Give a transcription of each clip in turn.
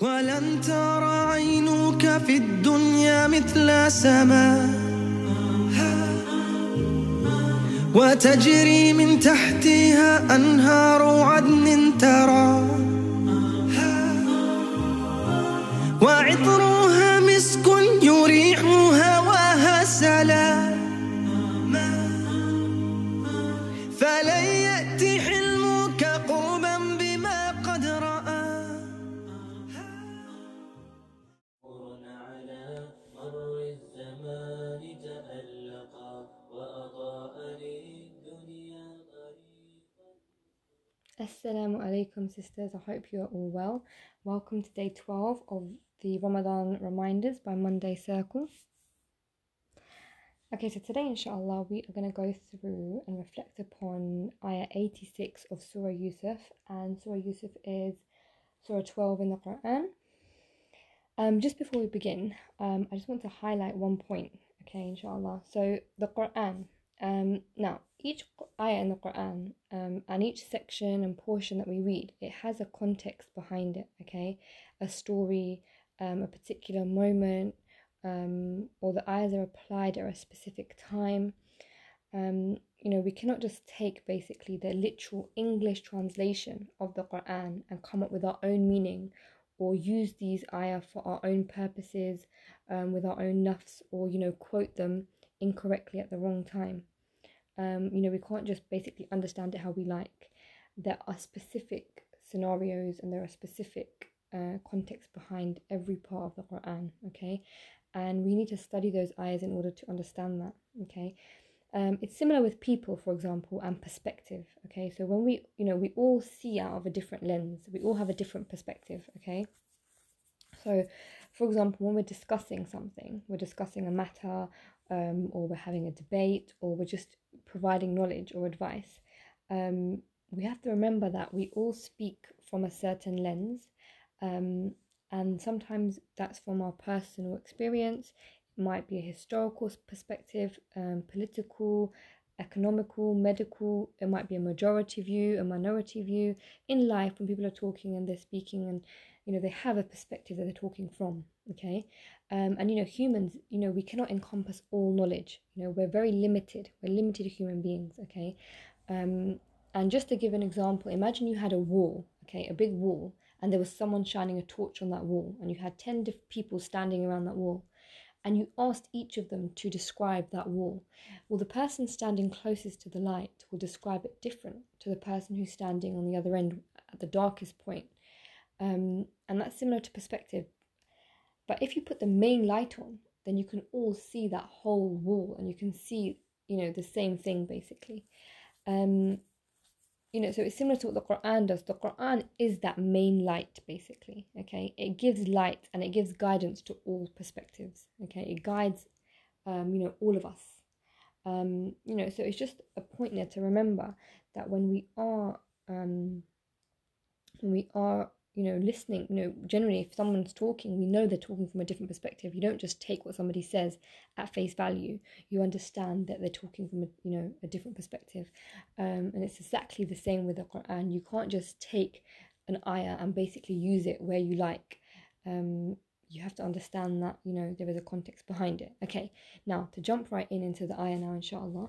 ولن ترى عينك في الدنيا مثل سماء وتجري من تحتها أنهار عدن ترى. وعطرها مسك يريح هواها سلام فلن Assalamu alaikum, sisters. I hope you are all well. Welcome to day 12 of the Ramadan reminders by Monday Circle. Okay, so today, inshallah, we are going to go through and reflect upon ayah 86 of Surah Yusuf, and Surah Yusuf is Surah 12 in the Quran. Um, just before we begin, um, I just want to highlight one point, okay, inshallah. So, the Quran, um, now, each ayah in the Quran um, and each section and portion that we read, it has a context behind it, okay? A story, um, a particular moment, um, or the ayahs are applied at a specific time. Um, you know, we cannot just take basically the literal English translation of the Quran and come up with our own meaning or use these ayah for our own purposes um, with our own nafs or, you know, quote them incorrectly at the wrong time. Um, you know, we can't just basically understand it how we like. There are specific scenarios and there are specific uh, contexts behind every part of the Quran, okay? And we need to study those ayahs in order to understand that, okay? Um, it's similar with people, for example, and perspective, okay? So when we, you know, we all see out of a different lens, we all have a different perspective, okay? So, for example, when we're discussing something, we're discussing a matter, um, or we're having a debate, or we're just providing knowledge or advice, um, we have to remember that we all speak from a certain lens, um, and sometimes that's from our personal experience. It might be a historical perspective, um, political, economical, medical. It might be a majority view, a minority view. In life, when people are talking and they're speaking, and you know they have a perspective that they're talking from. Okay, um, and you know humans, you know we cannot encompass all knowledge. You know we're very limited. We're limited human beings. Okay, um, and just to give an example, imagine you had a wall. Okay, a big wall, and there was someone shining a torch on that wall, and you had ten diff- people standing around that wall and you asked each of them to describe that wall. Well, the person standing closest to the light will describe it different to the person who's standing on the other end at the darkest point. Um, and that's similar to perspective. But if you put the main light on, then you can all see that whole wall and you can see, you know, the same thing basically. Um, you know, so it's similar to what the Quran does. The Quran is that main light, basically. Okay, it gives light and it gives guidance to all perspectives. Okay, it guides, um, you know, all of us. Um, you know, so it's just a point there to remember that when we are, um, when we are, you know, listening, you know, generally if someone's talking, we know they're talking from a different perspective. You don't just take what somebody says at face value. You understand that they're talking from a, you know, a different perspective. Um, and it's exactly the same with the Quran. You can't just take an ayah and basically use it where you like. Um, you have to understand that you know there is a context behind it. Okay, now to jump right in into the ayah now, inshallah.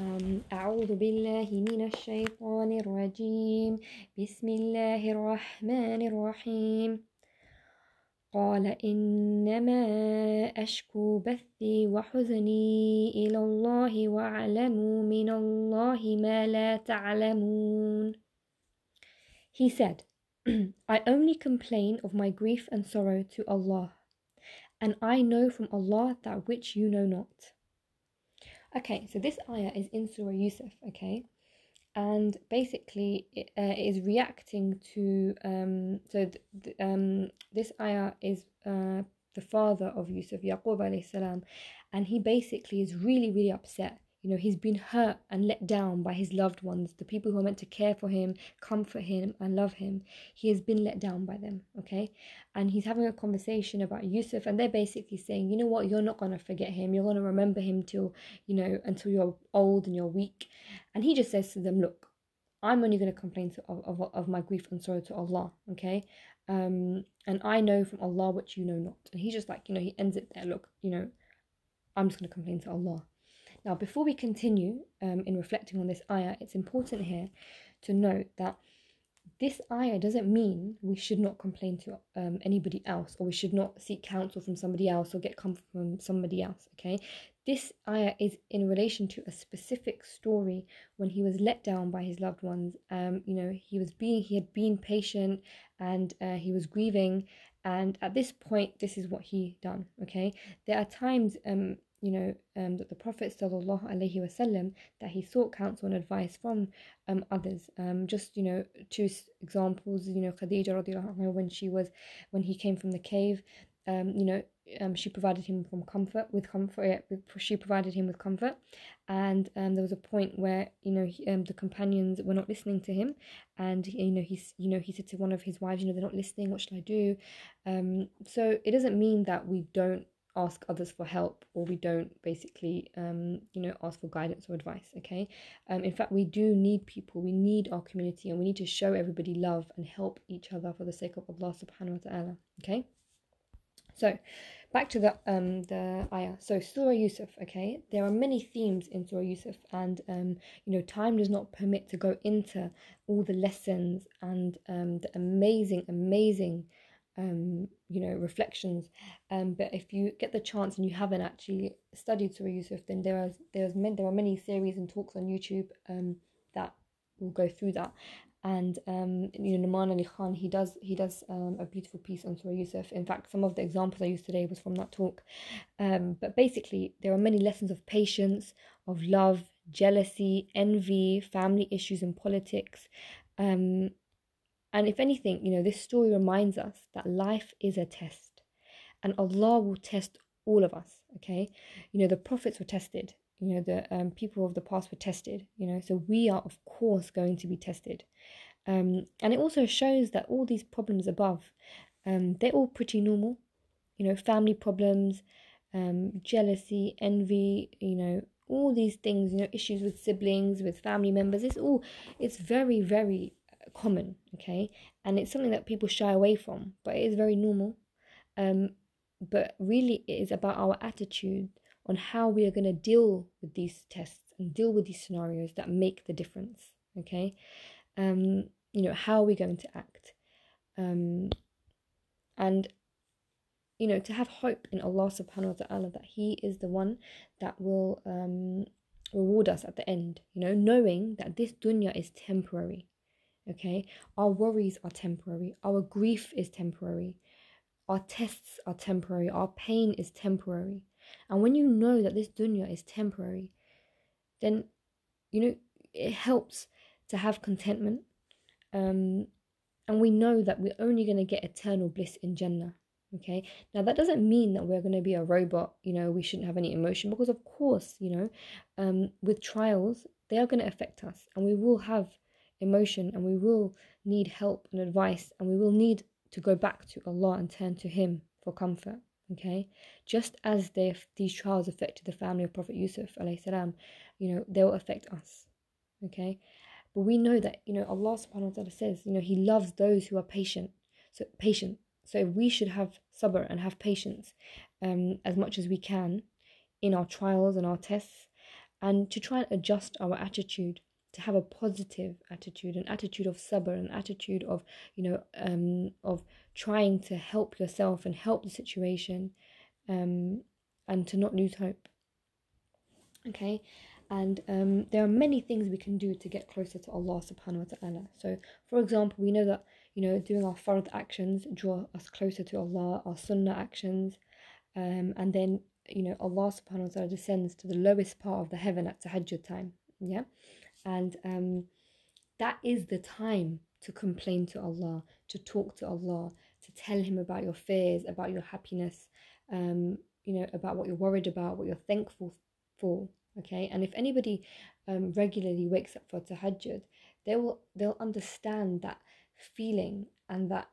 أعوذ بالله من الشيطان الرجيم. بسم الله الرحمن الرحيم. قال إنما أشكو بثي وحزني إلى الله وأعلموا من الله ما لا تعلمون. He said, I only complain of my grief and sorrow to Allah, and I know from Allah that which you know not. Okay, so this ayah is in Surah Yusuf, okay? And basically, it, uh, it is reacting to. Um, so, th- th- um, this ayah is uh, the father of Yusuf, Yaqub alayhi salam, and he basically is really, really upset. You know, he's been hurt and let down by his loved ones, the people who are meant to care for him, comfort him, and love him. He has been let down by them, okay? And he's having a conversation about Yusuf, and they're basically saying, you know what, you're not to forget him. You're to remember him till, you know, until you're old and you're weak. And he just says to them, look, I'm only to complain to, of, of, of my grief and sorrow to Allah, okay? Um, and I know from Allah what you know not. And he's just like, you know, he ends it there. Look, you know, I'm just to complain to Allah. Now, before we continue um, in reflecting on this ayah, it's important here to note that this ayah doesn't mean we should not complain to um, anybody else or we should not seek counsel from somebody else or get comfort from somebody else okay? This ayah is in relation to a specific story when he was let down by his loved ones. Um, you know he was being he had been patient and uh, he was grieving and at this point this is what he done okay? There are times um you know um, that the prophet wasallam that he sought counsel and advice from um, others. Um, just you know two examples you know khadija anha when she was when he came from the cave um, you know um, she provided him from comfort with comfort she provided him with comfort. And um, there was a point where you know he, um, the companions were not listening to him. And you know he's you know he said to one of his wives you know they're not listening what should i do? Um, so it doesn't mean that we don't ask others for help or we don't basically um, you know ask for guidance or advice okay? Um, in fact we do need people we need our community and we need to show everybody love and help each other for the sake of allah subhanahu wa ta'ala okay? So back to the um the ayah. So surah yusuf okay? There are many themes in surah yusuf and um you know time does not permit to go into all the lessons and um the amazing amazing um, you know, reflections. Um, but if you get the chance and you haven't actually studied Surah Yusuf, then there are there's many, there are many series and talks on YouTube um, that will go through that. And um, you know, Nouman Ali Khan, he does he does um, a beautiful piece on Surah Yusuf. In fact, some of the examples I used today was from that talk. Um, but basically, there are many lessons of patience, of love, jealousy, envy, family issues, and politics. Um, and if anything, you know, this story reminds us that life is a test and Allah will test all of us, okay? You know, the prophets were tested, you know, the um, people of the past were tested, you know, so we are, of course, going to be tested. Um, and it also shows that all these problems above, um, they're all pretty normal, you know, family problems, um, jealousy, envy, you know, all these things, you know, issues with siblings, with family members, it's all, it's very, very common, okay, and it's something that people shy away from, but it is very normal. Um, but really, it is about our attitude on how we are going to deal with these tests and deal with these scenarios that make the difference, okay. Um, you know, how are we going to act? Um, and you know, to have hope in Allah subhanahu wa ta'ala that He is the one that will um, reward us at the end, you know, knowing that this dunya is temporary. Okay, our worries are temporary, our grief is temporary, our tests are temporary, our pain is temporary. And when you know that this dunya is temporary, then you know it helps to have contentment. Um, and we know that we're only going to get eternal bliss in Jannah. Okay, now that doesn't mean that we're going to be a robot, you know, we shouldn't have any emotion because, of course, you know, um, with trials, they are going to affect us and we will have emotion and we will need help and advice and we will need to go back to Allah and turn to Him for comfort. Okay, just as they, these trials affected the family of Prophet Yusuf, salam, you know, they will affect us. Okay, but we know that you know Allah subhanahu wa taala says, you know, He loves those who are patient. So patient. So we should have sabr and have patience um, as much as we can in our trials and our tests, and to try and adjust our attitude to have a positive attitude an attitude of sabr an attitude of you know um of trying to help yourself and help the situation um and to not lose hope okay and um, there are many things we can do to get closer to Allah subhanahu wa ta'ala. So, for example, we know that you know doing our fard actions draw us closer to Allah, our sunnah actions, um, and then you know Allah subhanahu wa ta'ala descends to the lowest part of the heaven at tahajjud time. Yeah, and um, that is the time to complain to Allah, to talk to Allah, to tell Him about your fears, about your happiness, um, you know, about what you're worried about, what you're thankful for. Okay, and if anybody um, regularly wakes up for tahajjud, they will they'll understand that feeling and that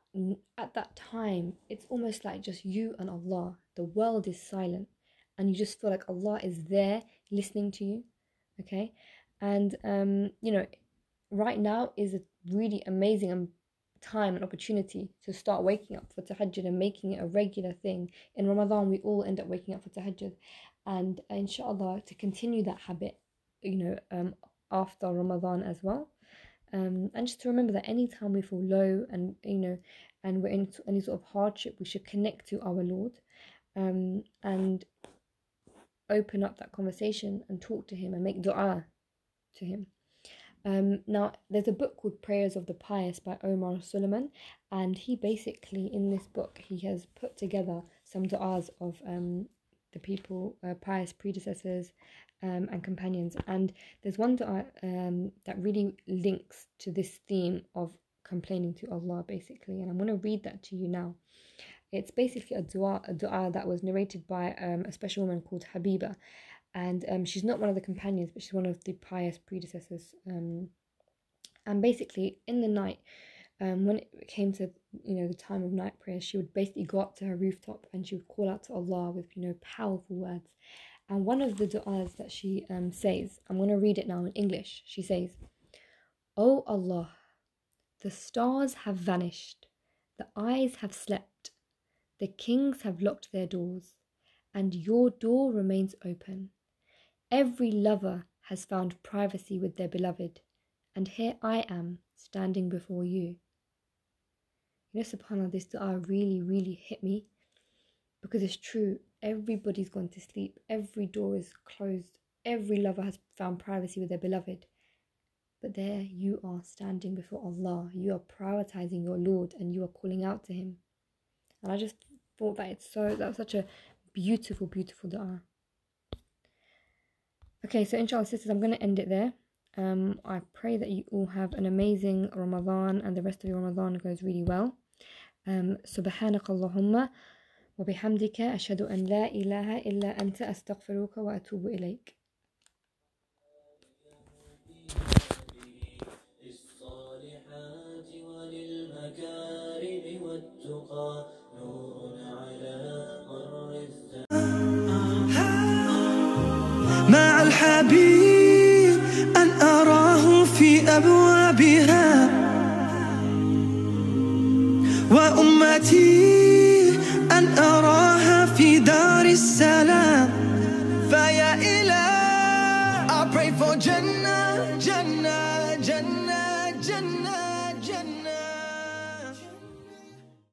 at that time it's almost like just you and Allah. The world is silent, and you just feel like Allah is there listening to you. Okay, and um, you know right now is a really amazing um, time and opportunity to start waking up for tahajjud and making it a regular thing. In Ramadan, we all end up waking up for tahajjud, and inshallah to continue that habit, you know, um, after Ramadan as well. Um, and just to remember that anytime we feel low and you know, and we're in any sort of hardship, we should connect to our Lord, um, and open up that conversation and talk to Him and make du'a to Him. Um, now, there's a book called Prayers of the Pious by Omar Suleiman, and he basically, in this book, he has put together some du'as of um, the people, uh, pious predecessors, um, and companions. And there's one du'a um, that really links to this theme of complaining to Allah, basically, and I'm going to read that to you now. It's basically a dua, a dua that was narrated by um, a special woman called Habiba, and um, she's not one of the companions, but she's one of the pious predecessors. Um, and basically, in the night, um, when it came to you know the time of night prayer, she would basically go up to her rooftop and she would call out to Allah with you know powerful words. And one of the du'as that she um, says, I'm going to read it now in English. She says, "O Allah, the stars have vanished, the eyes have slept, the kings have locked their doors, and your door remains open. Every lover has found privacy with their beloved, and here I am standing before you. You know, subhanAllah, this dua really, really hit me because it's true. Everybody's gone to sleep, every door is closed, every lover has found privacy with their beloved. But there you are standing before Allah, you are prioritizing your Lord and you are calling out to Him. And I just thought that it's so, that was such a beautiful, beautiful dua. Okay, so inshallah, sisters, I'm going to end it there. Um, I pray that you all have an amazing Ramadan and the rest of your Ramadan goes really well. Um, سبحانك اللهم وبحمدك أشهد أن لا إله إلا أنت أستغفرك وأتوب إليك مع الحبيب أن أراه في أبوابها وأمتي.